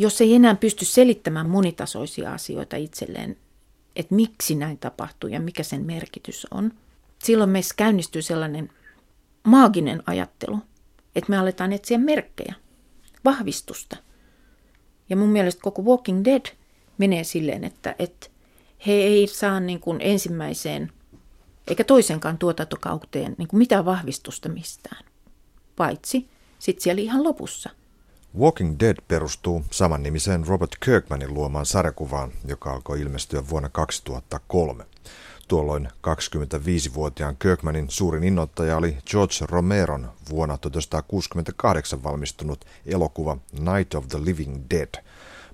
jos ei enää pysty selittämään monitasoisia asioita itselleen, että miksi näin tapahtuu ja mikä sen merkitys on, silloin meissä käynnistyy sellainen maaginen ajattelu, että me aletaan etsiä merkkejä, vahvistusta. Ja mun mielestä koko Walking Dead menee silleen, että, että he ei saa niin kuin ensimmäiseen eikä toisenkaan tuotantokauteen niin kuin mitään vahvistusta mistään, paitsi sitten siellä ihan lopussa. Walking Dead perustuu samannimiseen Robert Kirkmanin luomaan sarjakuvaan, joka alkoi ilmestyä vuonna 2003. Tuolloin 25-vuotiaan Kirkmanin suurin innoittaja oli George Romeron vuonna 1968 valmistunut elokuva Night of the Living Dead,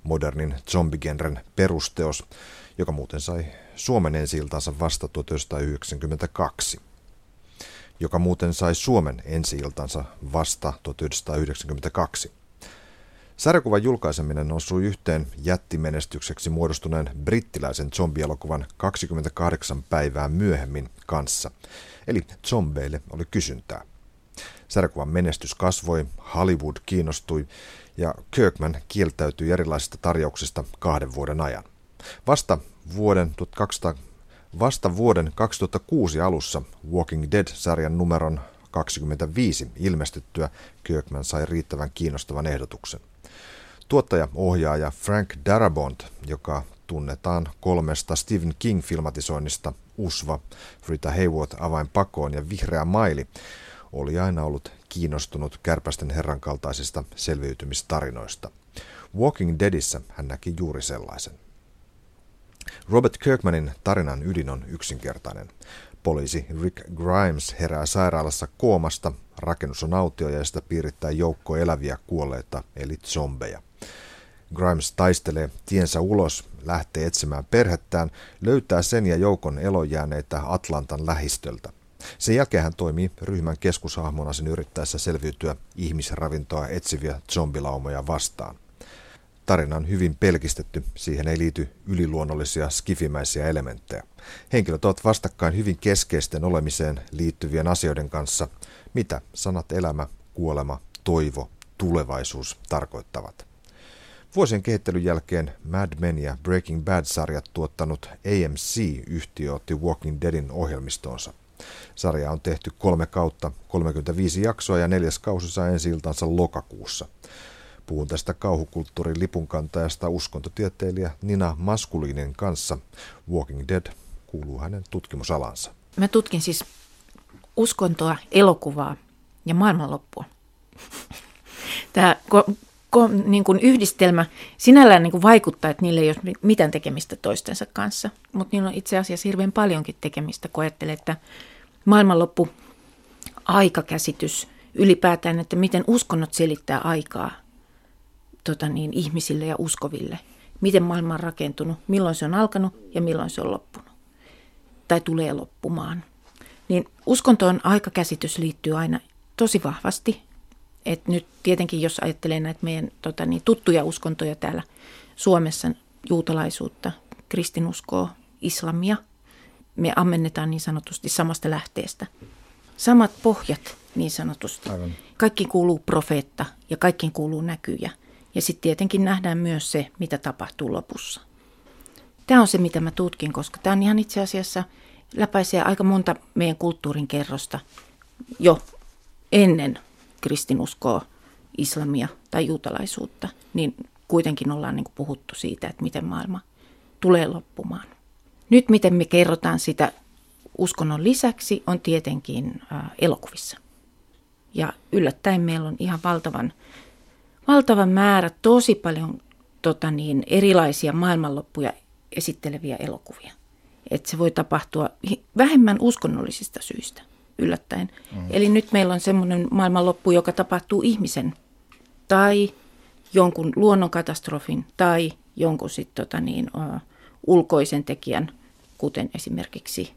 modernin zombigenren perusteos, joka muuten sai Suomen ensi vasta 1992 joka muuten sai Suomen ensi vasta 1992. Sarjakuvan julkaiseminen osui yhteen jättimenestykseksi muodostuneen brittiläisen zombielokuvan 28 päivää myöhemmin kanssa, eli zombeille oli kysyntää. Sarjakuvan menestys kasvoi, Hollywood kiinnostui ja Kirkman kieltäytyi erilaisista tarjouksista kahden vuoden ajan. Vasta vuoden 1200 Vasta vuoden 2006 alussa Walking Dead-sarjan numeron 25 ilmestyttyä Kirkman sai riittävän kiinnostavan ehdotuksen. Tuottaja, ohjaaja Frank Darabont, joka tunnetaan kolmesta Stephen King-filmatisoinnista Usva, Rita Hayworth avain pakoon ja Vihreä maili, oli aina ollut kiinnostunut kärpästen herran kaltaisista selviytymistarinoista. Walking Deadissä hän näki juuri sellaisen. Robert Kirkmanin tarinan ydin on yksinkertainen. Poliisi Rick Grimes herää sairaalassa koomasta, rakennus on autio ja sitä piirittää joukko eläviä kuolleita eli zombeja. Grimes taistelee tiensä ulos, lähtee etsimään perhettään, löytää sen ja joukon elojääneitä Atlantan lähistöltä. Sen jälkeen hän toimii ryhmän keskushahmona sen yrittäessä selviytyä ihmisravintoa etsiviä zombilaumoja vastaan. Tarina on hyvin pelkistetty, siihen ei liity yliluonnollisia skifimäisiä elementtejä. Henkilöt ovat vastakkain hyvin keskeisten olemiseen liittyvien asioiden kanssa, mitä sanat elämä, kuolema, toivo, tulevaisuus tarkoittavat. Vuosien kehittelyn jälkeen Mad Men ja Breaking Bad-sarjat tuottanut AMC-yhtiö otti Walking Deadin ohjelmistoonsa. Sarja on tehty kolme kautta, 35 jaksoa ja neljäs kausi saa ensi lokakuussa. Puhun tästä kauhukulttuurin lipunkantajasta uskontotieteilijä Nina Maskulinen kanssa. Walking Dead kuuluu hänen tutkimusalansa. Mä tutkin siis uskontoa, elokuvaa ja maailmanloppua. Tämä niin kuin yhdistelmä sinällään niin kuin vaikuttaa, että niillä ei ole mitään tekemistä toistensa kanssa, mutta niillä on itse asiassa hirveän paljonkin tekemistä, kun ajattelee, että maailmanloppu, aikakäsitys, ylipäätään, että miten uskonnot selittää aikaa – tota niin, ihmisille ja uskoville. Miten maailma on rakentunut, milloin se on alkanut ja milloin se on loppunut. Tai tulee loppumaan. Niin uskontoon aikakäsitys liittyy aina tosi vahvasti. Et nyt tietenkin, jos ajattelee näitä meidän tota niin, tuttuja uskontoja täällä Suomessa, juutalaisuutta, kristinuskoa, islamia, me ammennetaan niin sanotusti samasta lähteestä. Samat pohjat niin sanotusti. Aivan. Kaikki kuuluu profeetta ja kaikkiin kuuluu näkyjä – ja sitten tietenkin nähdään myös se, mitä tapahtuu lopussa. Tämä on se, mitä mä tutkin, koska tämä on ihan itse asiassa läpäisee aika monta meidän kulttuurin kerrosta jo ennen kristinuskoa, islamia tai juutalaisuutta, niin kuitenkin ollaan niin kuin puhuttu siitä, että miten maailma tulee loppumaan. Nyt miten me kerrotaan sitä uskonnon lisäksi on tietenkin elokuvissa. Ja yllättäen meillä on ihan valtavan valtava määrä tosi paljon tota niin, erilaisia maailmanloppuja esitteleviä elokuvia. Että se voi tapahtua vähemmän uskonnollisista syistä yllättäen. Mm. Eli nyt meillä on semmoinen maailmanloppu, joka tapahtuu ihmisen tai jonkun luonnonkatastrofin tai jonkun sit, tota niin, uh, ulkoisen tekijän, kuten esimerkiksi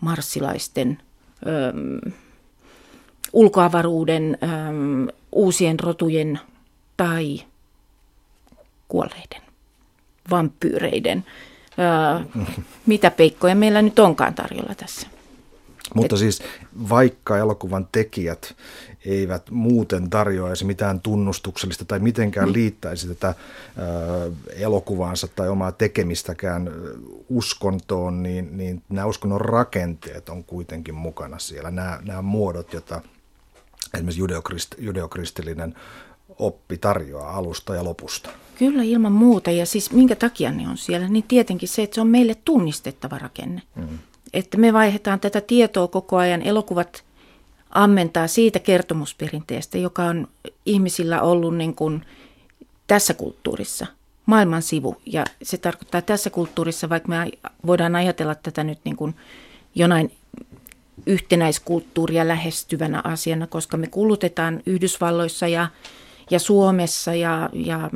marssilaisten, um, ulkoavaruuden, um, uusien rotujen tai kuolleiden, vampyyreiden, ää, mitä peikkoja meillä nyt onkaan tarjolla tässä. Mutta Et, siis vaikka elokuvan tekijät eivät muuten tarjoaisi mitään tunnustuksellista tai mitenkään mm. liittäisi tätä elokuvaansa tai omaa tekemistäkään uskontoon, niin, niin nämä uskonnon rakenteet on kuitenkin mukana siellä. Nämä, nämä muodot, joita esimerkiksi judeokrist, judeokristillinen oppi tarjoaa alusta ja lopusta. Kyllä ilman muuta ja siis minkä takia ne on siellä, niin tietenkin se, että se on meille tunnistettava rakenne. Mm. Että me vaihdetaan tätä tietoa koko ajan. Elokuvat ammentaa siitä kertomusperinteestä, joka on ihmisillä ollut niin kuin tässä kulttuurissa maailman sivu. Ja se tarkoittaa tässä kulttuurissa, vaikka me voidaan ajatella tätä nyt niin kuin jonain yhtenäiskulttuuria lähestyvänä asiana, koska me kulutetaan Yhdysvalloissa ja, ja Suomessa ja, ja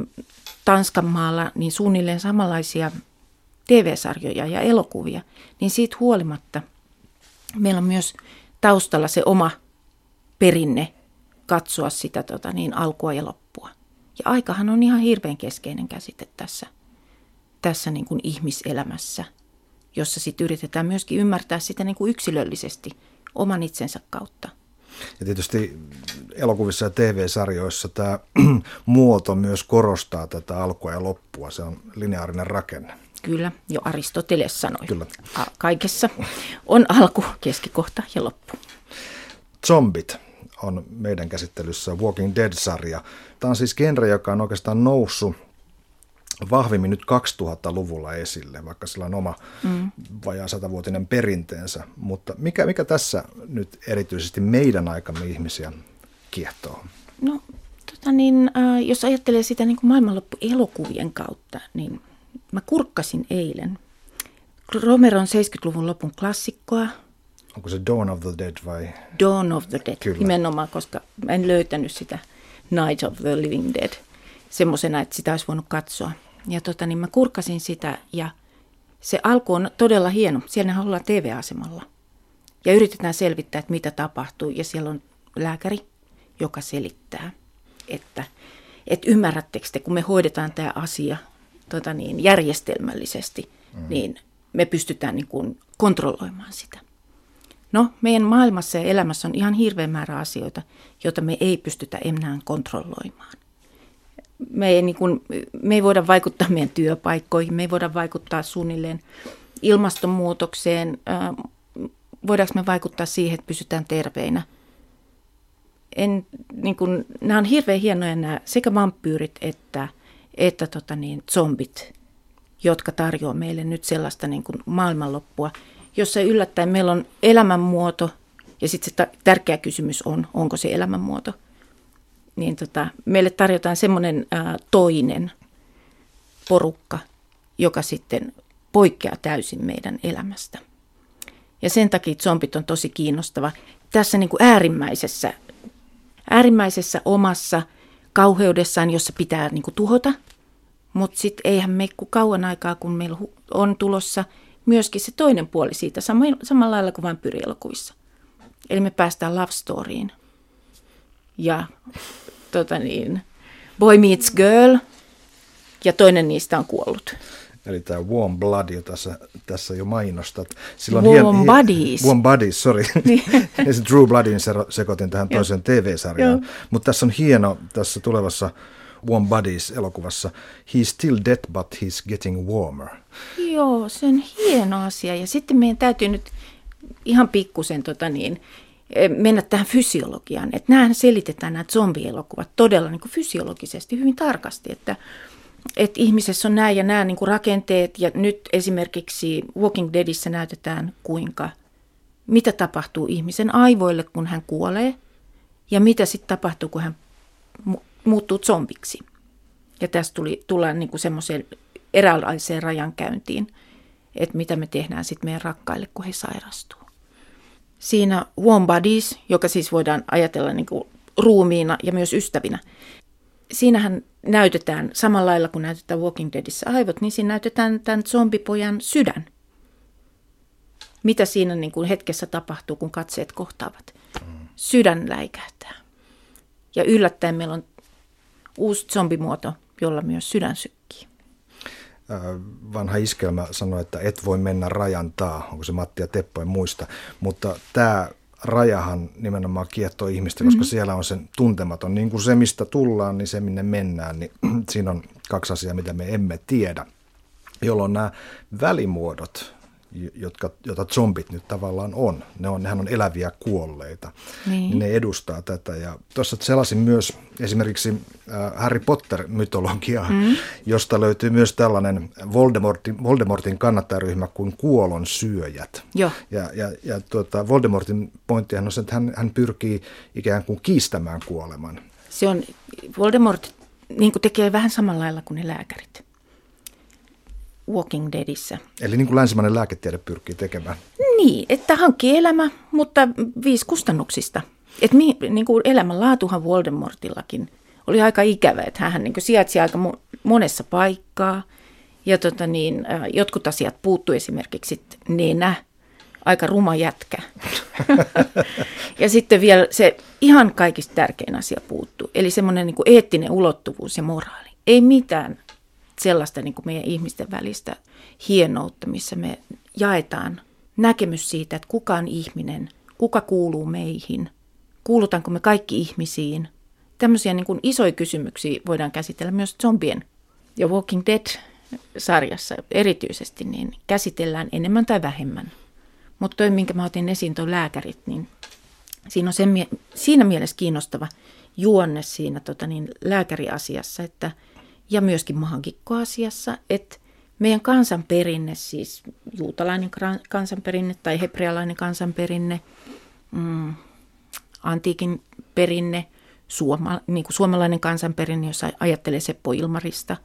Tanskan maalla niin suunnilleen samanlaisia TV-sarjoja ja elokuvia, niin siitä huolimatta meillä on myös taustalla se oma perinne katsoa sitä tota, niin alkua ja loppua. Ja aikahan on ihan hirveän keskeinen käsite tässä, tässä niin kuin ihmiselämässä, jossa sitten yritetään myöskin ymmärtää sitä niin kuin yksilöllisesti oman itsensä kautta. Ja tietysti elokuvissa ja TV-sarjoissa tämä muoto myös korostaa tätä alkua ja loppua. Se on lineaarinen rakenne. Kyllä, jo Aristoteles sanoi. Kyllä. Kaikessa on alku, keskikohta ja loppu. Zombit on meidän käsittelyssä Walking Dead-sarja. Tämä on siis genre, joka on oikeastaan noussut vahvimmin nyt 2000-luvulla esille, vaikka sillä on oma mm. vajaa satavuotinen perinteensä. Mutta mikä, mikä tässä nyt erityisesti meidän aikamme ihmisiä kiehtoo? No, tota niin, äh, jos ajattelee sitä niin kuin maailmanloppuelokuvien kautta, niin mä kurkkasin eilen Romeron 70-luvun lopun klassikkoa. Onko se Dawn of the Dead vai? Dawn of the Dead, Kyllä. nimenomaan, koska en löytänyt sitä Night of the Living Dead semmoisena, että sitä olisi voinut katsoa. Ja tota, niin mä kurkasin sitä ja se alku on todella hieno. Siellä ollaan TV-asemalla ja yritetään selvittää, että mitä tapahtuu. Ja siellä on lääkäri, joka selittää, että, että ymmärrättekö te, kun me hoidetaan tämä asia tota niin, järjestelmällisesti, mm. niin me pystytään niin kuin kontrolloimaan sitä. No, meidän maailmassa ja elämässä on ihan hirveän määrä asioita, joita me ei pystytä enää kontrolloimaan. Me ei, niin kuin, me ei voida vaikuttaa meidän työpaikkoihin, me ei voida vaikuttaa suunnilleen ilmastonmuutokseen, voidaanko me vaikuttaa siihen, että pysytään terveinä. En, niin kuin, nämä on hirveän hienoja nämä sekä vampyyrit että – että tota niin, zombit, jotka tarjoaa meille nyt sellaista niin kuin maailmanloppua, jossa yllättäen meillä on elämänmuoto, ja sitten se tärkeä kysymys on, onko se elämänmuoto. Niin tota, meille tarjotaan semmoinen ää, toinen porukka, joka sitten poikkeaa täysin meidän elämästä. Ja sen takia zombit on tosi kiinnostava. Tässä niin kuin äärimmäisessä, äärimmäisessä omassa – kauheudessaan, jossa pitää niin kuin, tuhota. Mutta sitten eihän me kauan aikaa, kun meillä on tulossa myöskin se toinen puoli siitä, samalla lailla kuin vampyrielokuvissa. Eli me päästään love storyin. Ja tota niin, boy meets girl, ja toinen niistä on kuollut. Eli tämä Warm Blood, jota tässä, tässä jo mainostat. Silloin warm hien, Buddies. Warm Buddies, sorry. Niin. ja se True Bloodin sekoitin tähän toiseen TV-sarjaan. Mutta tässä on hieno, tässä tulevassa Warm Buddies-elokuvassa, he's still dead, but he's getting warmer. Joo, se on hieno asia. Ja sitten meidän täytyy nyt ihan pikkusen tota niin, eh, mennä tähän fysiologiaan. Että nämähän selitetään nämä zombielokuvat todella niin kuin fysiologisesti hyvin tarkasti, että että ihmisessä on nämä ja nämä niin rakenteet ja nyt esimerkiksi Walking Deadissä näytetään kuinka, mitä tapahtuu ihmisen aivoille, kun hän kuolee ja mitä sitten tapahtuu, kun hän muuttuu zombiksi. Ja tässä tuli, tullaan niin semmoiseen eräänlaiseen rajankäyntiin, että mitä me tehdään sitten meidän rakkaille, kun he sairastuu. Siinä Warm Bodies, joka siis voidaan ajatella niin ruumiina ja myös ystävinä, siinähän näytetään samalla lailla kuin näytetään Walking Deadissä aivot, niin siinä näytetään tämän zombipojan sydän. Mitä siinä niin kuin hetkessä tapahtuu, kun katseet kohtaavat? Sydän läikähtää. Ja yllättäen meillä on uusi zombimuoto, jolla myös sydän sykkii. Vanha iskelmä sanoi, että et voi mennä rajan taa, onko se Matti ja Teppo, en muista. Mutta tämä rajahan nimenomaan kiehtoo ihmistä, koska mm-hmm. siellä on se tuntematon. Niin kuin se, mistä tullaan, niin se, minne mennään, niin siinä on kaksi asiaa, mitä me emme tiedä, jolloin nämä välimuodot, jotka, joita zombit nyt tavallaan on. Ne on, nehän on eläviä kuolleita. Niin. Ne edustaa tätä. Ja tuossa selasin myös esimerkiksi äh, Harry Potter-mytologiaa, mm. josta löytyy myös tällainen Voldemortin, Voldemortin kannattajaryhmä kuin kuolon syöjät. Jo. Ja, ja, ja tuota, Voldemortin pointtihan on se, että hän, hän pyrkii ikään kuin kiistämään kuoleman. Se on, Voldemort niin kuin tekee vähän samalla lailla kuin ne lääkärit. Walking Deadissä. Eli niin kuin länsimainen lääketiede pyrkii tekemään. Niin, että hankkii elämä, mutta viisi kustannuksista. Että mi, niin kuin elämänlaatuhan Voldemortillakin oli aika ikävä, että hän niin sijaitsi aika monessa paikkaa. Ja tota niin, jotkut asiat puuttu esimerkiksi nenä, aika ruma jätkä. ja sitten vielä se ihan kaikista tärkein asia puuttuu, eli semmoinen niin eettinen ulottuvuus ja moraali. Ei mitään sellaista niin kuin meidän ihmisten välistä hienoutta, missä me jaetaan näkemys siitä, että kuka on ihminen, kuka kuuluu meihin, kuulutaanko me kaikki ihmisiin. Tämmöisiä niin kuin isoja kysymyksiä voidaan käsitellä myös zombien ja Walking Dead-sarjassa erityisesti, niin käsitellään enemmän tai vähemmän. Mutta toi, minkä mä otin esiin, tuon lääkärit, niin siinä on sen, siinä mielessä kiinnostava juonne siinä tota niin, lääkäriasiassa, että – ja myöskin maagikkoasiassa, että meidän kansanperinne, siis juutalainen kansanperinne tai hebrealainen kansanperinne, mm, antiikin perinne, suoma, niin kuin suomalainen kansanperinne, jos ajattelee Seppo Ilmarista,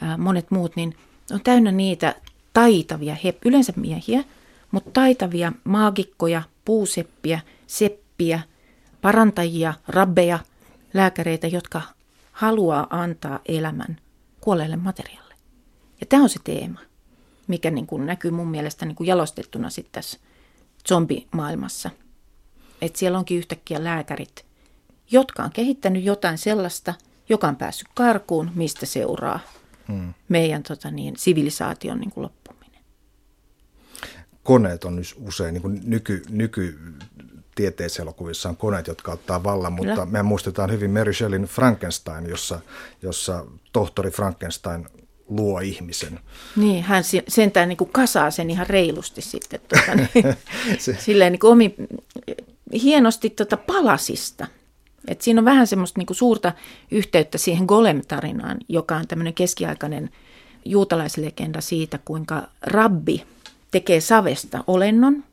ää, monet muut, niin on täynnä niitä taitavia, he, yleensä miehiä, mutta taitavia maagikkoja, puuseppiä, seppiä, parantajia, rabbeja, lääkäreitä, jotka haluaa antaa elämän kuolleelle materiaalle. Ja tämä on se teema, mikä niin kuin näkyy mun mielestä niin kuin jalostettuna sitten tässä zombimaailmassa. Että siellä onkin yhtäkkiä lääkärit, jotka on kehittänyt jotain sellaista, joka on päässyt karkuun, mistä seuraa hmm. meidän tota niin, sivilisaation niin kuin loppuminen. Koneet on usein niin kuin nyky, nyky tieteiselokuvissa on koneet, jotka ottaa vallan, mutta Kyllä. me muistetaan hyvin Mary Shelleyn Frankenstein, jossa, jossa tohtori Frankenstein luo ihmisen. Niin, hän sentään niin kuin kasaa sen ihan reilusti sitten, tuota, niin, se. silleen niin kuin omi, hienosti tuota palasista. Et siinä on vähän semmoista niin kuin suurta yhteyttä siihen Golem-tarinaan, joka on tämmöinen keskiaikainen juutalaislegenda siitä, kuinka rabbi tekee savesta olennon.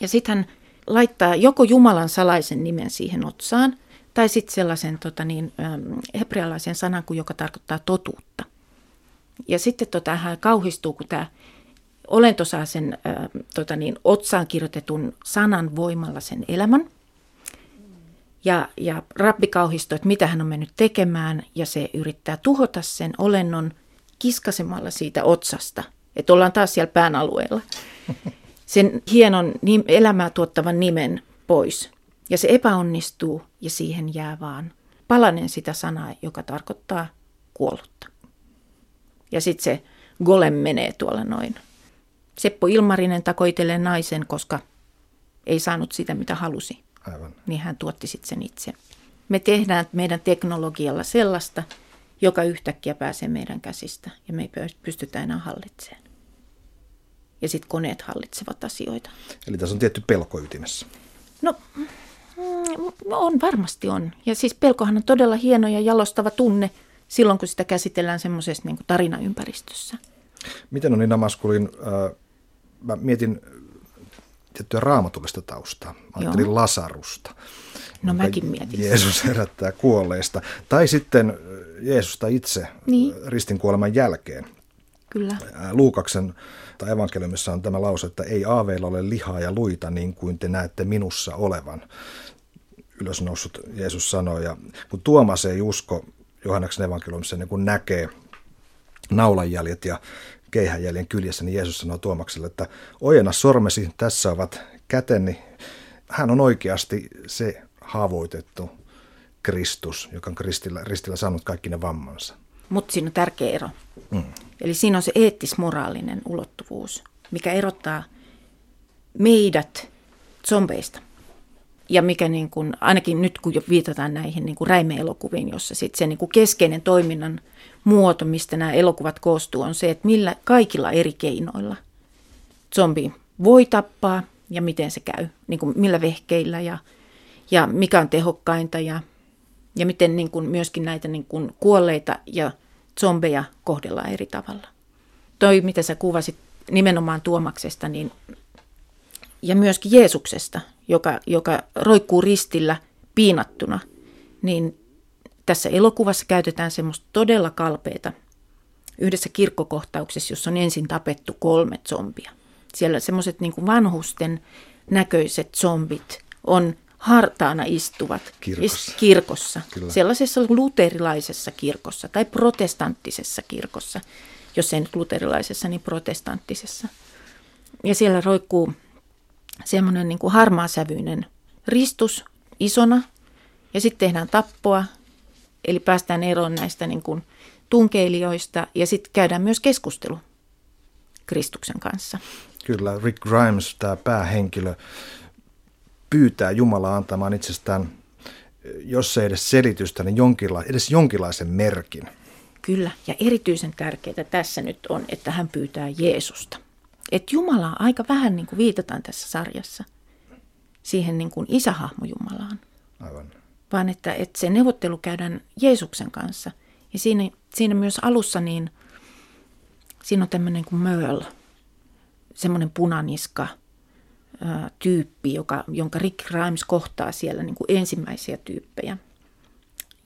Ja sitten hän laittaa joko Jumalan salaisen nimen siihen otsaan, tai sitten sellaisen tota niin, hebrealaisen sanan, joka tarkoittaa totuutta. Ja sitten tota, hän kauhistuu, kun tämä olento saa sen äh, tota niin, otsaan kirjoitetun sanan voimalla sen elämän. Ja, ja rabbi kauhistuu, että mitä hän on mennyt tekemään, ja se yrittää tuhota sen olennon kiskasemalla siitä otsasta. Että ollaan taas siellä pään alueella. Sen hienon elämää tuottavan nimen pois. Ja se epäonnistuu ja siihen jää vaan palanen sitä sanaa, joka tarkoittaa kuollutta. Ja sitten se golem menee tuolla noin. Seppo Ilmarinen takoitelee naisen, koska ei saanut sitä, mitä halusi. Aivan. Niin hän tuotti sitten sen itse. Me tehdään meidän teknologialla sellaista, joka yhtäkkiä pääsee meidän käsistä ja me ei pystytä enää hallitsemaan ja sitten koneet hallitsevat asioita. Eli tässä on tietty pelko ytimessä. No, mm, on, varmasti on. Ja siis pelkohan on todella hieno ja jalostava tunne silloin, kun sitä käsitellään semmoisessa niin tarinaympäristössä. Miten on Nina Maskulin, äh, mä mietin tiettyä raamatullista taustaa. Mä ajattelin Joo. Lasarusta. No mäkin mietin. Jeesus herättää kuolleista. Tai sitten äh, Jeesusta itse niin. ristin kuoleman jälkeen. Kyllä. Luukaksen tai evankeliumissa on tämä lause, että ei aaveilla ole lihaa ja luita niin kuin te näette minussa olevan. Ylösnoussut Jeesus sanoi. Ja kun Tuomas ei usko Johanneksen evankeliumissa, niin kun näkee naulanjäljet ja keihäjäljen kyljessä, niin Jeesus sanoo Tuomakselle, että ojenna sormesi, tässä ovat käteni. Hän on oikeasti se haavoitettu Kristus, joka on ristillä, ristillä saanut kaikki ne vammansa. Mutta siinä on tärkeä ero. Mm. Eli siinä on se eettis-moraalinen ulottuvuus, mikä erottaa meidät zombeista. ja mikä niin kuin, ainakin nyt kun jo viitataan näihin niin kuin räimeelokuviin, jossa sit se niin kuin keskeinen toiminnan muoto, mistä nämä elokuvat koostuu, on se, että millä kaikilla eri keinoilla zombi voi tappaa ja miten se käy, niin kuin millä vehkeillä ja, ja mikä on tehokkainta ja, ja miten niin kuin myöskin näitä niin kuin kuolleita ja zombeja kohdellaan eri tavalla. Toi, mitä sä kuvasit nimenomaan Tuomaksesta, niin, ja myöskin Jeesuksesta, joka, joka roikkuu ristillä piinattuna, niin tässä elokuvassa käytetään semmoista todella kalpeita yhdessä kirkkokohtauksessa, jossa on ensin tapettu kolme zombia. Siellä semmoiset niin vanhusten näköiset zombit on hartaana istuvat kirkossa, kirkossa. Sellaisessa luterilaisessa kirkossa tai protestanttisessa kirkossa, jos ei nyt luterilaisessa, niin protestanttisessa. Ja siellä roikkuu semmoinen niin harmaasävyinen ristus isona. Ja sitten tehdään tappoa, eli päästään eroon näistä niin kuin tunkeilijoista. Ja sitten käydään myös keskustelu Kristuksen kanssa. Kyllä, Rick Grimes, tämä päähenkilö, pyytää Jumalaa antamaan itsestään, jos ei edes selitystä, niin jonkinla- edes jonkinlaisen merkin. Kyllä, ja erityisen tärkeää tässä nyt on, että hän pyytää Jeesusta. Että Jumalaa aika vähän niin kuin viitataan tässä sarjassa siihen niin kuin isähahmo Jumalaan. Aivan. Vaan että, että se neuvottelu käydään Jeesuksen kanssa. Ja siinä, siinä myös alussa niin, siinä on tämmöinen kuin Merle, semmoinen punaniska tyyppi, joka, jonka Rick Grimes kohtaa siellä niin kuin ensimmäisiä tyyppejä.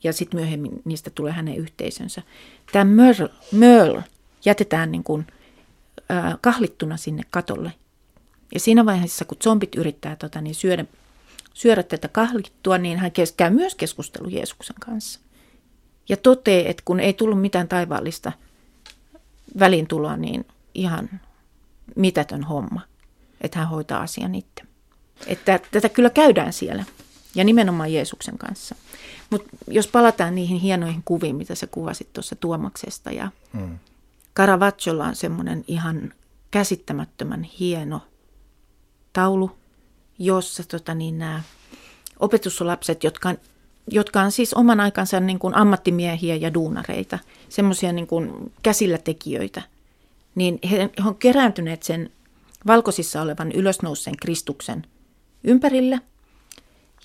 Ja sitten myöhemmin niistä tulee hänen yhteisönsä. Tämä Merle, Merle jätetään niin kuin – kahlittuna sinne katolle. Ja siinä vaiheessa, kun zombit yrittää tota, niin syödä, syödä tätä kahlittua, niin hän käy myös keskustelu Jeesuksen kanssa. Ja toteaa, että kun ei tullut mitään taivaallista välintuloa, niin ihan mitätön homma, että hän hoitaa asian itse. Että tätä kyllä käydään siellä ja nimenomaan Jeesuksen kanssa. Mutta jos palataan niihin hienoihin kuviin, mitä sä kuvasit tuossa Tuomaksesta ja mm. Caravagiolla on semmoinen ihan käsittämättömän hieno taulu, jossa tota niin, nämä opetuslapset, jotka, jotka on siis oman aikansa niin kuin ammattimiehiä ja duunareita, semmoisia niin kuin käsillä tekijöitä, niin he, he on kerääntyneet sen valkoisissa olevan ylösnouseen Kristuksen ympärille –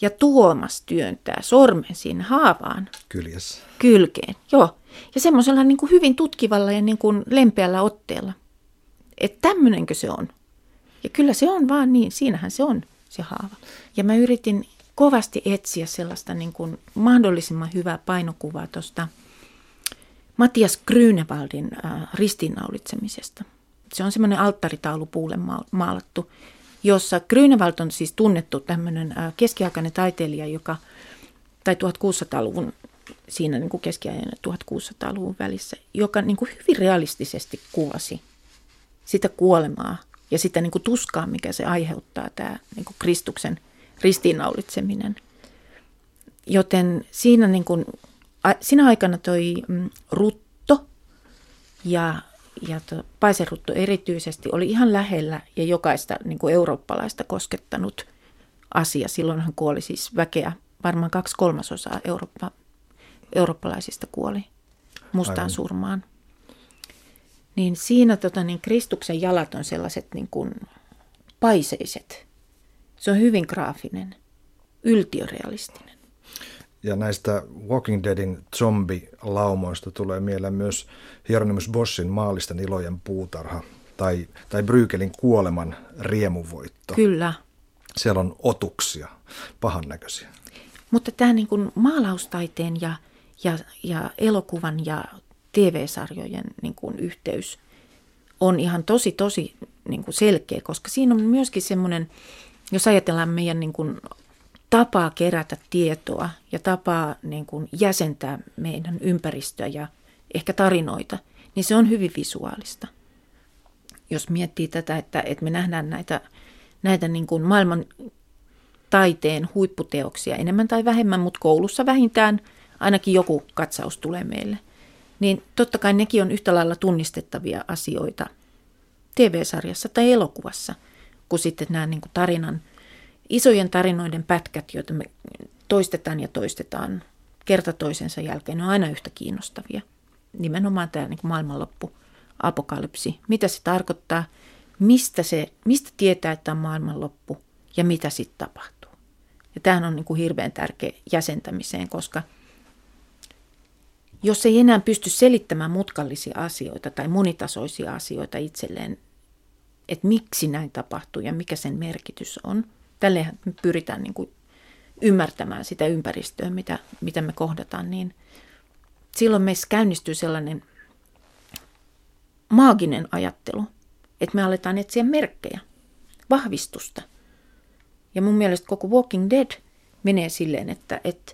ja Tuomas työntää sormen siinä haavaan. Kyljessä. Kylkeen, joo. Ja semmoisella niin kuin hyvin tutkivalla ja niin kuin lempeällä otteella. Että tämmöinenkö se on? Ja kyllä se on vaan niin, siinähän se on se haava. Ja mä yritin kovasti etsiä sellaista niin kuin mahdollisimman hyvää painokuvaa tuosta Matias Grünewaldin äh, ristiinnaulitsemisesta. Se on semmoinen alttaritaulu puulle maalattu jossa Grünewald on siis tunnettu tämmöinen keskiaikainen taiteilija, joka, tai 1600-luvun siinä niin kuin keskiajan 1600-luvun välissä, joka niin kuin hyvin realistisesti kuvasi sitä kuolemaa ja sitä niin kuin tuskaa, mikä se aiheuttaa, tämä niin kuin Kristuksen ristiinnaulitseminen. Joten siinä, niin kuin, siinä aikana toi mm, Rutto ja ja to, paiserutto erityisesti oli ihan lähellä ja jokaista niin kuin eurooppalaista koskettanut asia. Silloin hän kuoli siis väkeä, varmaan kaksi kolmasosaa Eurooppa, eurooppalaisista kuoli mustaan Aivan. surmaan. Niin siinä tota, niin Kristuksen jalat on sellaiset niin kuin paiseiset. Se on hyvin graafinen, yltiorealistinen. Ja näistä Walking Deadin zombilaumoista tulee mieleen myös Hieronymus Bossin maallisten ilojen puutarha tai, tai Brykelin kuoleman riemuvoitto. Kyllä. Siellä on otuksia, pahan näköisiä. Mutta tämä niin kuin maalaustaiteen ja, ja, ja elokuvan ja TV-sarjojen niin kuin yhteys on ihan tosi, tosi niin kuin selkeä, koska siinä on myöskin semmoinen, jos ajatellaan meidän niin kuin tapaa kerätä tietoa ja tapaa niin kuin jäsentää meidän ympäristöä ja ehkä tarinoita, niin se on hyvin visuaalista. Jos miettii tätä, että, että me nähdään näitä, näitä niin kuin maailman taiteen huipputeoksia enemmän tai vähemmän, mutta koulussa vähintään ainakin joku katsaus tulee meille, niin totta kai nekin on yhtä lailla tunnistettavia asioita TV-sarjassa tai elokuvassa, kuin sitten nämä niin kuin tarinan – isojen tarinoiden pätkät, joita me toistetaan ja toistetaan kerta toisensa jälkeen, ne on aina yhtä kiinnostavia. Nimenomaan tämä niin maailmanloppu, apokalypsi, mitä se tarkoittaa, mistä, se, mistä tietää, että on maailmanloppu ja mitä sitten tapahtuu. Ja tämähän on niin kuin hirveän tärkeä jäsentämiseen, koska jos ei enää pysty selittämään mutkallisia asioita tai monitasoisia asioita itselleen, että miksi näin tapahtuu ja mikä sen merkitys on, tälleen me pyritään niin kuin ymmärtämään sitä ympäristöä, mitä, mitä me kohdataan, niin silloin meissä käynnistyy sellainen maaginen ajattelu, että me aletaan etsiä merkkejä, vahvistusta. Ja mun mielestä koko Walking Dead menee silleen, että, että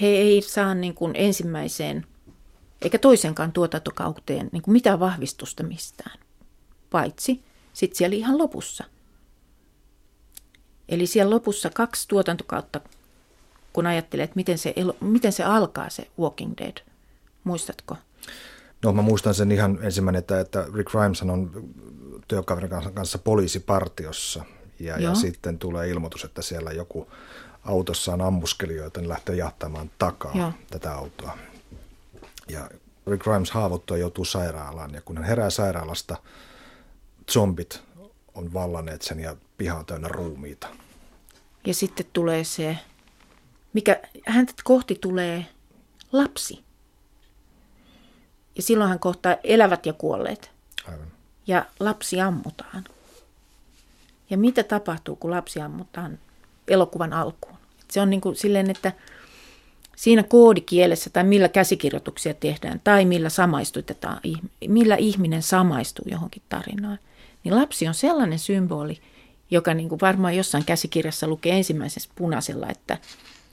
he ei saa niin kuin ensimmäiseen eikä toisenkaan tuotantokauteen niin kuin mitään vahvistusta mistään, paitsi sitten siellä ihan lopussa. Eli siellä lopussa kaksi tuotantokautta, kun ajattelet, että miten se, miten se alkaa se Walking Dead. Muistatko? No mä muistan sen ihan ensimmäinen, että, että Rick Grimes on työkaverin kanssa poliisipartiossa ja, ja sitten tulee ilmoitus, että siellä joku autossa on ammuskelijoita, niin lähtee jahtamaan takaa Joo. tätä autoa. Ja Rick Grimes haavoittuu ja joutuu sairaalaan ja kun hän herää sairaalasta, zombit on vallanneet sen ja piha on täynnä ruumiita. Ja sitten tulee se, mikä häntä kohti tulee lapsi. Ja silloin hän kohtaa elävät ja kuolleet. Aivan. Ja lapsi ammutaan. Ja mitä tapahtuu, kun lapsi ammutaan elokuvan alkuun? Se on niin kuin silleen, että siinä koodikielessä tai millä käsikirjoituksia tehdään tai millä samaistutetaan, millä ihminen samaistuu johonkin tarinaan, niin lapsi on sellainen symboli, joka niin kuin varmaan jossain käsikirjassa lukee ensimmäisessä punaisella, että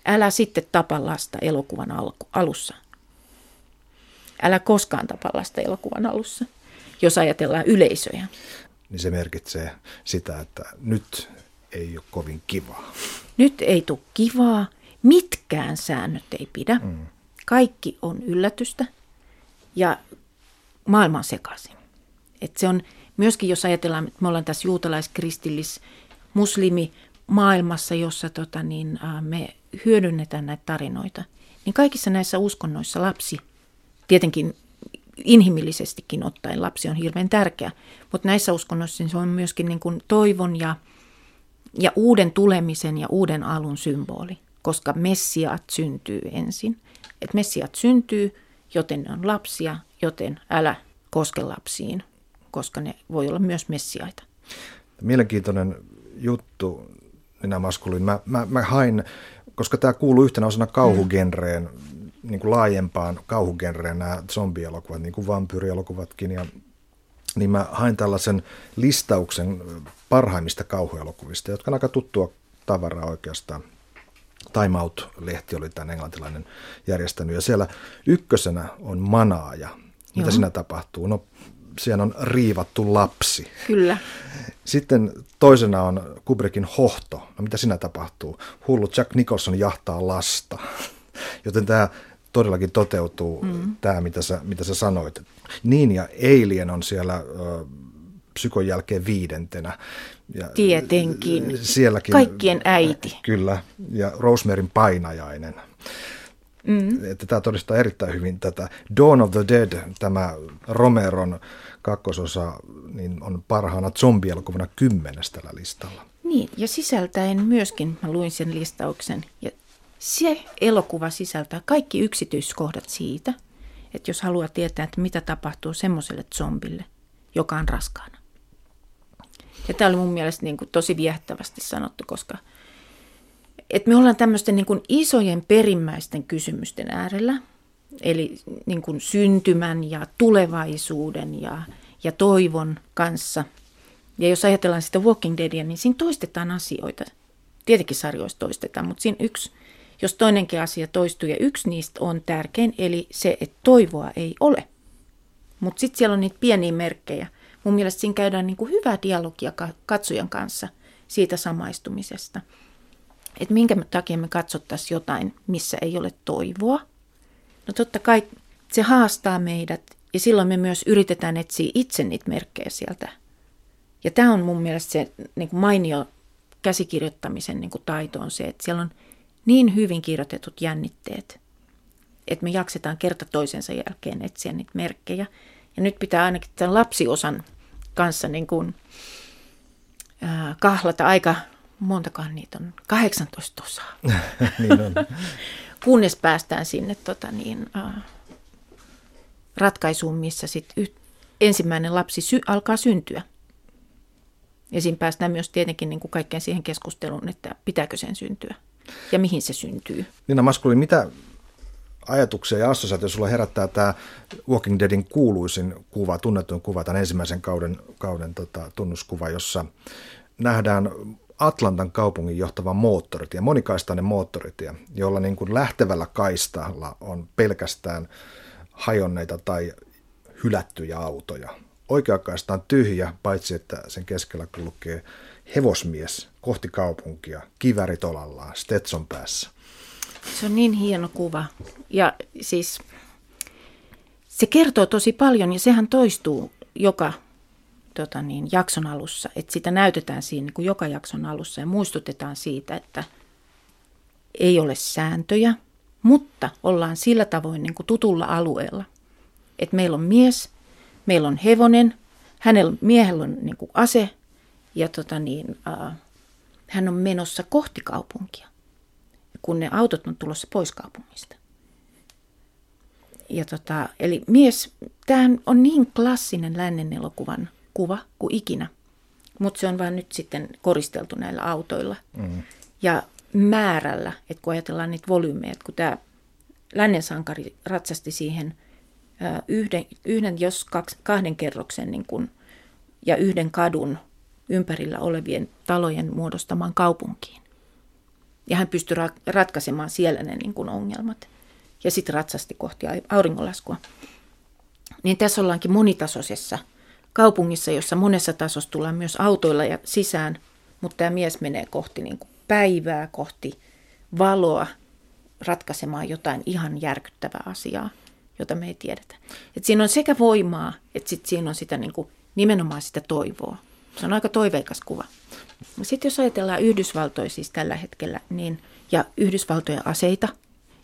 älä sitten tapa lasta elokuvan alku, alussa. Älä koskaan tapa lasta elokuvan alussa, jos ajatellaan yleisöjä. Niin se merkitsee sitä, että nyt ei ole kovin kivaa. Nyt ei tule kivaa. Mitkään säännöt ei pidä. Mm. Kaikki on yllätystä ja maailman sekaisin. Et se on myöskin, jos ajatellaan, että me ollaan tässä juutalaiskristillis muslimi maailmassa, jossa tota, niin, me hyödynnetään näitä tarinoita, niin kaikissa näissä uskonnoissa lapsi, tietenkin inhimillisestikin ottaen lapsi on hirveän tärkeä, mutta näissä uskonnoissa se on myöskin niin kuin toivon ja, ja uuden tulemisen ja uuden alun symboli, koska messiaat syntyy ensin. Et messiaat syntyy, joten ne on lapsia, joten älä koske lapsiin, koska ne voi olla myös messiaita. Mielenkiintoinen juttu, minä maskuliin. Mä, mä, mä hain, koska tämä kuuluu yhtenä osana kauhugenreen, mm. niin kuin laajempaan kauhugenreen nämä zombielokuvat, niin kuin vampyyrielokuvatkin. Ja, niin mä hain tällaisen listauksen parhaimmista kauhuelokuvista, jotka on aika tuttua tavaraa oikeastaan. Time Out-lehti oli tämän englantilainen järjestänyt, ja siellä ykkösenä on manaaja. Mitä Joo. siinä tapahtuu? No siellä on riivattu lapsi. Kyllä. Sitten toisena on Kubrickin hohto. No mitä siinä tapahtuu? Hullu Jack Nicholson jahtaa lasta. Joten tämä todellakin toteutuu, mm. tämä mitä sä, mitä sä sanoit. Niin ja Alien on siellä ö, psykon jälkeen viidentenä. Ja Tietenkin. Sielläkin, Kaikkien äiti. Kyllä. Ja Rosemaryn painajainen. Mm. Että tämä todistaa erittäin hyvin tätä. Dawn of the Dead, tämä Romeron kakkososa, niin on parhaana zombielokuvana kymmenes tällä listalla. Niin, ja sisältäen myöskin, mä luin sen listauksen, ja se elokuva sisältää kaikki yksityiskohdat siitä, että jos haluaa tietää, että mitä tapahtuu semmoiselle zombille, joka on raskaana. Ja tämä oli mun mielestä niin kuin tosi viehättävästi sanottu, koska – että me ollaan tämmöisten niin kuin isojen perimmäisten kysymysten äärellä, eli niin kuin syntymän ja tulevaisuuden ja, ja toivon kanssa. Ja jos ajatellaan sitä Walking Deadia, niin siinä toistetaan asioita. Tietenkin sarjoissa toistetaan, mutta siinä yksi, jos toinenkin asia toistuu ja yksi niistä on tärkein, eli se, että toivoa ei ole. Mutta sitten siellä on niitä pieniä merkkejä. Mun mielestä siinä käydään niin kuin hyvää dialogia katsojan kanssa siitä samaistumisesta – että minkä takia me katsottaisiin jotain, missä ei ole toivoa. No totta kai se haastaa meidät ja silloin me myös yritetään etsiä itse niitä merkkejä sieltä. Ja tämä on mun mielestä se niin kuin mainio käsikirjoittamisen niin kuin taito on se, että siellä on niin hyvin kirjoitetut jännitteet, että me jaksetaan kerta toisensa jälkeen etsiä niitä merkkejä. Ja nyt pitää ainakin tämän lapsiosan kanssa niin kuin, äh, kahlata aika, montakaan niitä on, 18 osaa. niin on. Kunnes päästään sinne tota niin, äh, ratkaisuun, missä sit y- ensimmäinen lapsi sy- alkaa syntyä. Ja siinä päästään myös tietenkin niin kuin kaikkeen siihen keskusteluun, että pitääkö sen syntyä ja mihin se syntyy. Nina Maskuli, mitä ajatuksia ja assosiaatio sulla herättää tämä Walking Deadin kuuluisin kuva, tunnetuin kuva, tämän ensimmäisen kauden, kauden tota, tunnuskuva, jossa nähdään Atlantan kaupungin johtava moottoritie, monikaistainen moottoritie, jolla niin kuin lähtevällä kaistalla on pelkästään hajonneita tai hylättyjä autoja. Oikeakaista on tyhjä, paitsi että sen keskellä kulkee hevosmies kohti kaupunkia, kivärit olallaan, Stetson päässä. Se on niin hieno kuva. Ja siis se kertoo tosi paljon ja sehän toistuu joka tota niin, jakson alussa. Että sitä näytetään siinä niin kuin joka jakson alussa ja muistutetaan siitä, että ei ole sääntöjä, mutta ollaan sillä tavoin niin kuin tutulla alueella. Että meillä on mies, meillä on hevonen, hänellä miehellä on niin kuin ase ja tota niin, äh, hän on menossa kohti kaupunkia, kun ne autot on tulossa pois kaupungista. Ja tota, eli mies, tämähän on niin klassinen lännen elokuvan kuva kuin ikinä, mutta se on vain nyt sitten koristeltu näillä autoilla. Mm. Ja määrällä, että kun ajatellaan niitä volyymeja, että kun tämä lännen sankari ratsasti siihen yhden, yhden jos kaksi, kahden kerroksen niin kun, ja yhden kadun ympärillä olevien talojen muodostamaan kaupunkiin. Ja hän pystyi ra- ratkaisemaan siellä ne niin kuin ongelmat. Ja sitten ratsasti kohti auringonlaskua. Niin tässä ollaankin monitasoisessa kaupungissa, jossa monessa tasossa tullaan myös autoilla ja sisään, mutta tämä mies menee kohti niin kuin päivää, kohti valoa, ratkaisemaan jotain ihan järkyttävää asiaa, jota me ei tiedetä. Et siinä on sekä voimaa, että sit siinä on sitä niin kuin, nimenomaan sitä toivoa. Se on aika toiveikas kuva. Sitten jos ajatellaan Yhdysvaltoja siis tällä hetkellä, niin, ja Yhdysvaltojen aseita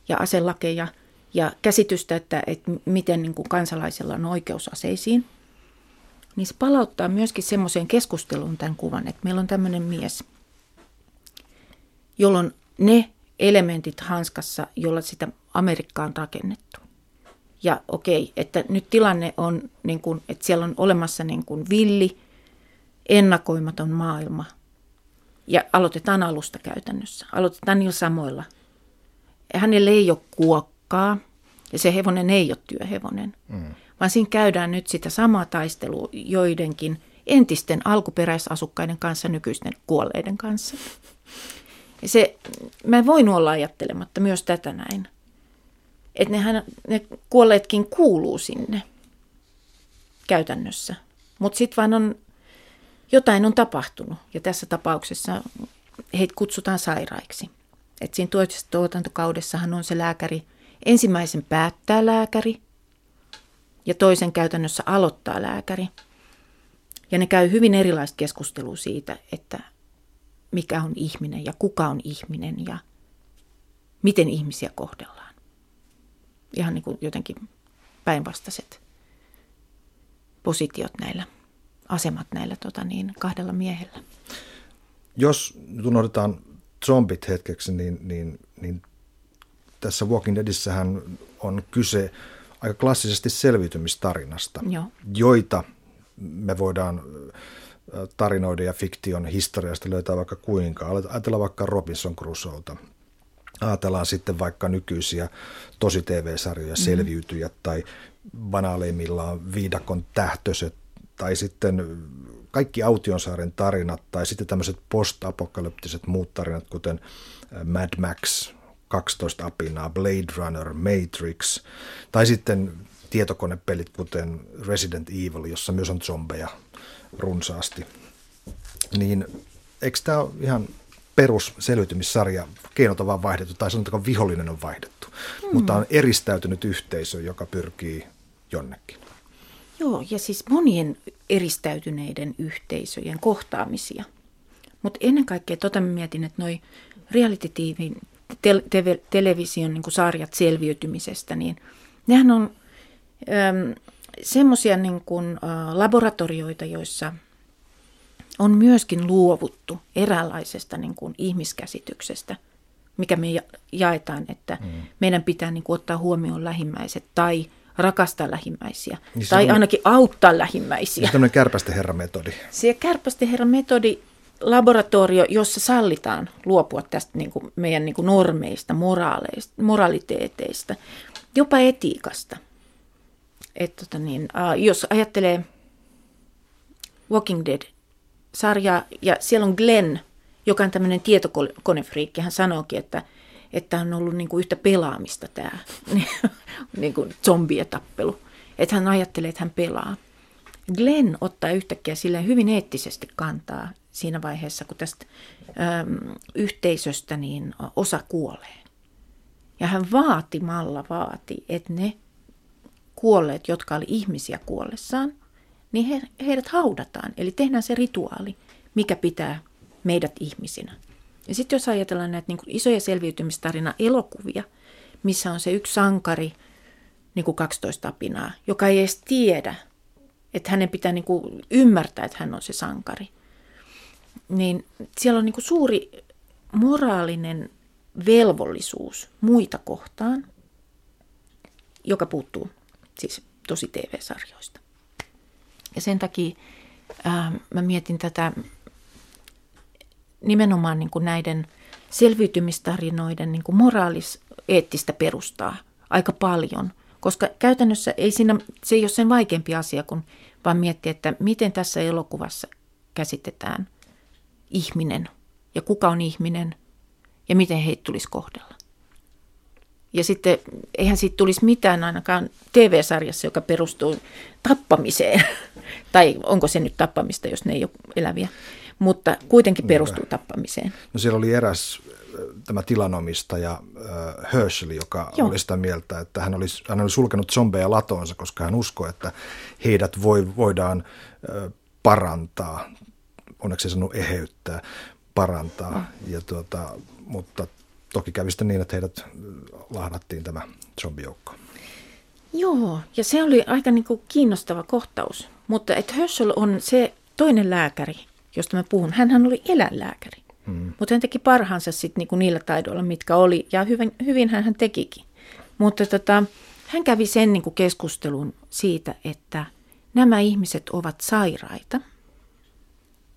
ja aselakeja ja käsitystä, että, että miten niin kuin kansalaisilla on oikeus aseisiin, niin se palauttaa myöskin semmoiseen keskusteluun tämän kuvan, että meillä on tämmöinen mies, jolloin ne elementit hanskassa, jolla sitä Amerikkaa on rakennettu. Ja okei, että nyt tilanne on, niin kuin, että siellä on olemassa niin kuin villi, ennakoimaton maailma. Ja aloitetaan alusta käytännössä. Aloitetaan niillä samoilla. Hänelle ei ole kuokkaa ja se hevonen ei ole työhevonen, mm. Vaan siinä käydään nyt sitä samaa taistelua joidenkin entisten alkuperäisasukkaiden kanssa, nykyisten kuolleiden kanssa. Se, mä voin olla ajattelematta myös tätä näin. Että nehän, ne kuolleetkin kuuluu sinne käytännössä. Mutta sitten vaan on jotain on tapahtunut ja tässä tapauksessa heitä kutsutaan sairaiksi. Et siinä tuotantokaudessahan on se lääkäri, ensimmäisen päättää lääkäri ja toisen käytännössä aloittaa lääkäri. Ja ne käy hyvin erilaista keskustelua siitä, että mikä on ihminen ja kuka on ihminen ja miten ihmisiä kohdellaan. Ihan niin kuin jotenkin päinvastaiset positiot näillä asemat näillä tota niin, kahdella miehellä. Jos nyt unohdetaan zombit hetkeksi, niin, niin, niin tässä Walking Deadissähän on kyse aika klassisesti selviytymistarinasta, Joo. joita me voidaan tarinoiden ja fiktion historiasta löytää vaikka kuinka. Ajatellaan vaikka Robinson Crusoeta. Ajatellaan sitten vaikka nykyisiä tosi TV-sarjoja, mm-hmm. Selviytyjät tai banaaleimmillaan Viidakon tähtöiset tai sitten kaikki Autionsaaren tarinat tai sitten tämmöiset post-apokalyptiset muut tarinat, kuten Mad Max, 12 apinaa, Blade Runner, Matrix, tai sitten tietokonepelit, kuten Resident Evil, jossa myös on zombeja runsaasti. Niin eikö tämä ole ihan perus selviytymissarja, keinot on vaan vaihdettu, tai sanotaanko vihollinen on vaihdettu, mm. mutta on eristäytynyt yhteisö, joka pyrkii jonnekin. Joo, ja siis monien eristäytyneiden yhteisöjen kohtaamisia. Mutta ennen kaikkea tota mietin, että noi reality TV, te- te- television niin sarjat selviytymisestä, niin nehän on semmoisia niin kuin, laboratorioita, joissa on myöskin luovuttu eräänlaisesta niin kuin ihmiskäsityksestä, mikä me jaetaan, että mm. meidän pitää niin kuin, ottaa huomioon lähimmäiset tai rakastaa lähimmäisiä niin tai ainakin auttaa lähimmäisiä. Niin tämmöinen kärpästen herrametodi. Se kärpästen herrametodi laboratorio, jossa sallitaan luopua tästä niin kuin meidän niin kuin normeista, moraaleista, moraliteeteista, jopa etiikasta. Et, tota niin, uh, jos ajattelee Walking Dead-sarjaa, ja siellä on Glenn, joka on tämmöinen tietokonefriikki, hän sanookin, että, että on ollut niin kuin yhtä pelaamista tämä niin kuin. Että hän ajattelee, että hän pelaa. Glenn ottaa yhtäkkiä sille hyvin eettisesti kantaa siinä vaiheessa, kun tästä äm, yhteisöstä niin osa kuolee. Ja hän vaatimalla vaati, että ne kuolleet, jotka oli ihmisiä kuollessaan, niin he, heidät haudataan. Eli tehdään se rituaali, mikä pitää meidät ihmisinä. Ja sitten jos ajatellaan näitä niin isoja selviytymistarina elokuvia, missä on se yksi sankari, niin kuin 12 apinaa, joka ei edes tiedä, että hänen pitää niin kuin ymmärtää, että hän on se sankari. Niin siellä on niin kuin suuri moraalinen velvollisuus muita kohtaan, joka puuttuu siis tosi TV-sarjoista. Ja sen takia ää, mä mietin tätä nimenomaan niin kuin näiden selviytymistarinoiden niin kuin moraalis-eettistä perustaa aika paljon, koska käytännössä ei siinä, se ei ole sen vaikeampi asia, kun vaan miettiä, että miten tässä elokuvassa käsitetään ihminen ja kuka on ihminen ja miten heitä tulisi kohdella. Ja sitten eihän siitä tulisi mitään ainakaan TV-sarjassa, joka perustuu tappamiseen. tai onko se nyt tappamista, jos ne ei ole eläviä. Mutta kuitenkin perustuu tappamiseen. No siellä oli eräs tämä tilanomistaja äh, Herschel, joka Joo. oli sitä mieltä, että hän oli, hän oli sulkenut zombeja latoonsa, koska hän uskoi, että heidät voi, voidaan äh, parantaa, onneksi sanonut eheyttää, parantaa. Mm. Ja tuota, mutta toki kävi sitten niin, että heidät lahdattiin tämä zombijoukko. Joo, ja se oli aika niin kuin kiinnostava kohtaus. Mutta että Herschel on se toinen lääkäri, josta mä puhun. Hänhän oli eläinlääkäri. Mutta hän teki parhaansa sitten niin kuin niillä taidoilla, mitkä oli. Ja hyvin, hyvin hän tekikin. Mutta tota, hän kävi sen niin kuin keskustelun siitä, että nämä ihmiset ovat sairaita.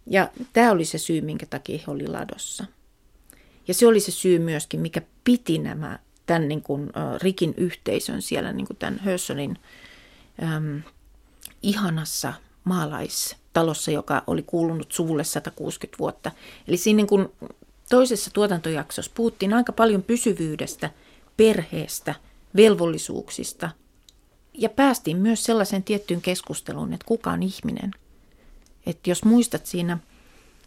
Ja tämä oli se syy, minkä takia he oli ladossa. Ja se oli se syy myöskin, mikä piti nämä, tämän niin kuin, Rikin yhteisön siellä niin kuin tämän Herschelin um, ihanassa maalaistalossa, joka oli kuulunut suvulle 160 vuotta. Eli siinä niin kuin toisessa tuotantojaksossa puhuttiin aika paljon pysyvyydestä, perheestä, velvollisuuksista ja päästiin myös sellaisen tiettyyn keskusteluun, että kuka on ihminen. Että jos muistat, siinä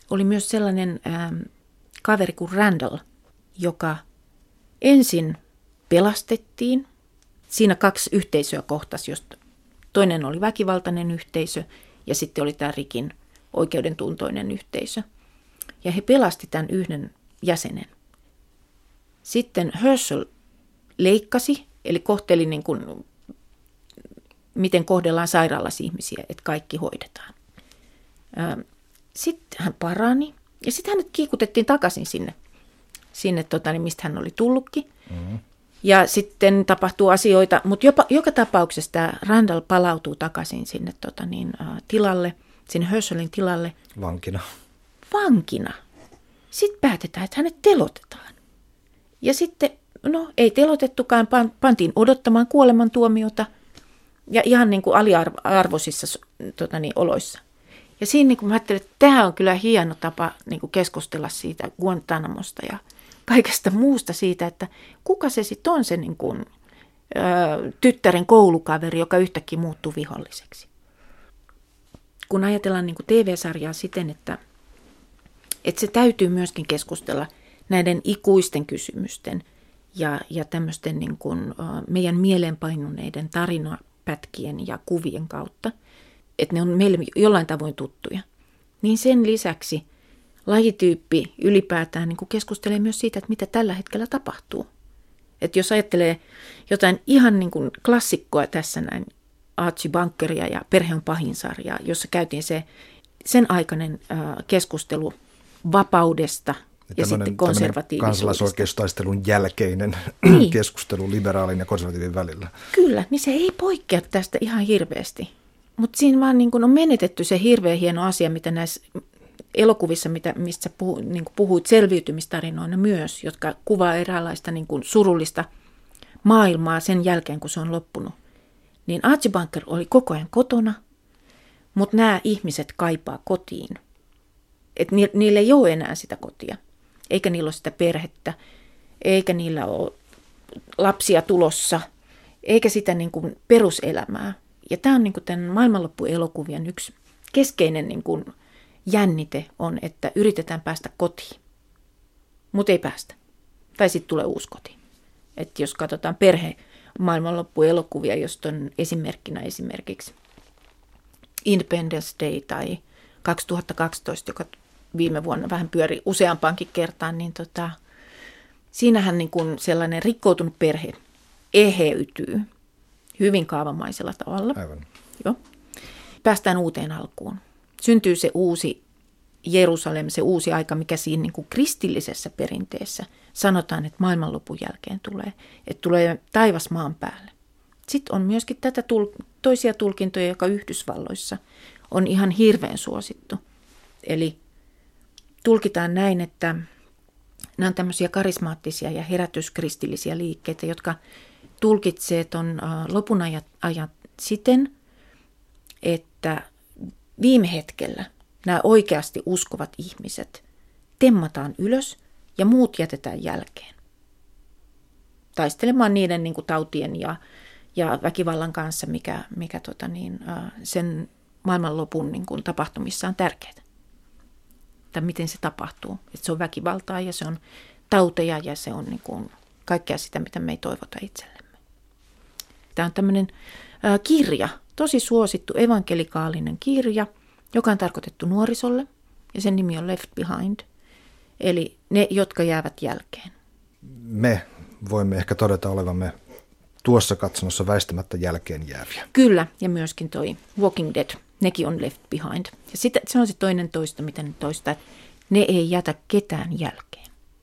oli myös sellainen ähm, kaveri kuin Randall, joka ensin pelastettiin. Siinä kaksi yhteisöä kohtasi, josta toinen oli väkivaltainen yhteisö ja sitten oli tämä Rikin oikeudentuntoinen yhteisö. Ja he pelasti tämän yhden jäsenen. Sitten Herschel leikkasi, eli kohteli niin kuin, miten kohdellaan sairaalassa ihmisiä, että kaikki hoidetaan. Sitten hän parani ja sitten hänet kiikutettiin takaisin sinne, sinne tota, niin mistä hän oli tullutkin. Mm-hmm. Ja sitten tapahtuu asioita, mutta jopa, joka tapauksessa tämä Randall palautuu takaisin sinne tota, niin, uh, tilalle, sinne Herschelin tilalle. Vankina. Vankina. Sitten päätetään, että hänet telotetaan. Ja sitten, no ei telotettukaan, pantiin odottamaan kuolemantuomiota ja ihan niin kuin aliarvoisissa tota niin, oloissa. Ja siinä niin kuin mä ajattelin, että tämä on kyllä hieno tapa niin kuin keskustella siitä Guantanamosta ja kaikesta muusta siitä, että kuka se sitten on se niin kuin, ö, tyttären koulukaveri, joka yhtäkkiä muuttuu viholliseksi. Kun ajatellaan niin kuin TV-sarjaa siten, että, että se täytyy myöskin keskustella näiden ikuisten kysymysten ja, ja tämmöisten niin kuin, meidän mieleenpainuneiden tarinapätkien ja kuvien kautta – että ne on meille jollain tavoin tuttuja. Niin sen lisäksi lajityyppi ylipäätään niin kuin keskustelee myös siitä, että mitä tällä hetkellä tapahtuu. Että jos ajattelee jotain ihan niin kuin klassikkoa tässä näin, Archie Bunkeria ja Perhe on pahin sarjaa, jossa käytiin se sen aikainen äh, keskustelu vapaudesta ja, ja sitten konservatiivisuudesta. Kansalaisoikeustaistelun jälkeinen niin. keskustelu liberaalin ja konservatiivin välillä. Kyllä, niin se ei poikkea tästä ihan hirveästi. Mutta siinä vaan niin kun on menetetty se hirveän hieno asia, mitä näissä elokuvissa, mitä, mistä puhu, niin puhuit selviytymistarinoina myös, jotka kuvaa eräänlaista niin kuin surullista maailmaa sen jälkeen, kun se on loppunut. Niin Archie Bunker oli koko ajan kotona, mutta nämä ihmiset kaipaa kotiin. Et ni, niillä ei ole enää sitä kotia, eikä niillä ole sitä perhettä, eikä niillä ole lapsia tulossa, eikä sitä niin kuin peruselämää. Ja tämä on niin kuin tämän maailmanloppuelokuvien yksi keskeinen niin kuin jännite on, että yritetään päästä kotiin, mutta ei päästä. Tai sitten tulee uusi koti. Et jos katsotaan perhe maailmanloppuelokuvia, josta on esimerkkinä esimerkiksi Independence Day tai 2012, joka viime vuonna vähän pyöri useampaankin kertaan, niin tota, siinähän niin kuin sellainen rikkoutunut perhe eheytyy hyvin kaavamaisella tavalla. Aivan. Joo. Päästään uuteen alkuun. Syntyy se uusi Jerusalem, se uusi aika, mikä siinä niin kuin kristillisessä perinteessä sanotaan, että maailmanlopun jälkeen tulee. Että tulee taivas maan päälle. Sitten on myöskin tätä tul- toisia tulkintoja, joka Yhdysvalloissa on ihan hirveän suosittu. Eli tulkitaan näin, että nämä on tämmöisiä karismaattisia ja herätyskristillisiä liikkeitä, jotka tulkitsee tuon lopun ajat siten, että viime hetkellä nämä oikeasti uskovat ihmiset temmataan ylös ja muut jätetään jälkeen. Taistelemaan niiden niin kuin, tautien ja, ja väkivallan kanssa, mikä, mikä tota niin, sen maailmanlopun niin kuin, tapahtumissa on tärkeää. Tai miten se tapahtuu. Että se on väkivaltaa ja se on tauteja ja se on niin kuin, kaikkea sitä, mitä me ei toivota itsellemme. Tämä on tämmöinen kirja, tosi suosittu evankelikaalinen kirja, joka on tarkoitettu nuorisolle ja sen nimi on Left Behind, eli ne, jotka jäävät jälkeen. Me voimme ehkä todeta olevamme tuossa katsomossa väistämättä jälkeen jääviä. Kyllä, ja myöskin toi Walking Dead, nekin on Left Behind. Ja sit, se on se toinen toista, mitä ne toistaa, että ne ei jätä ketään jälkeen.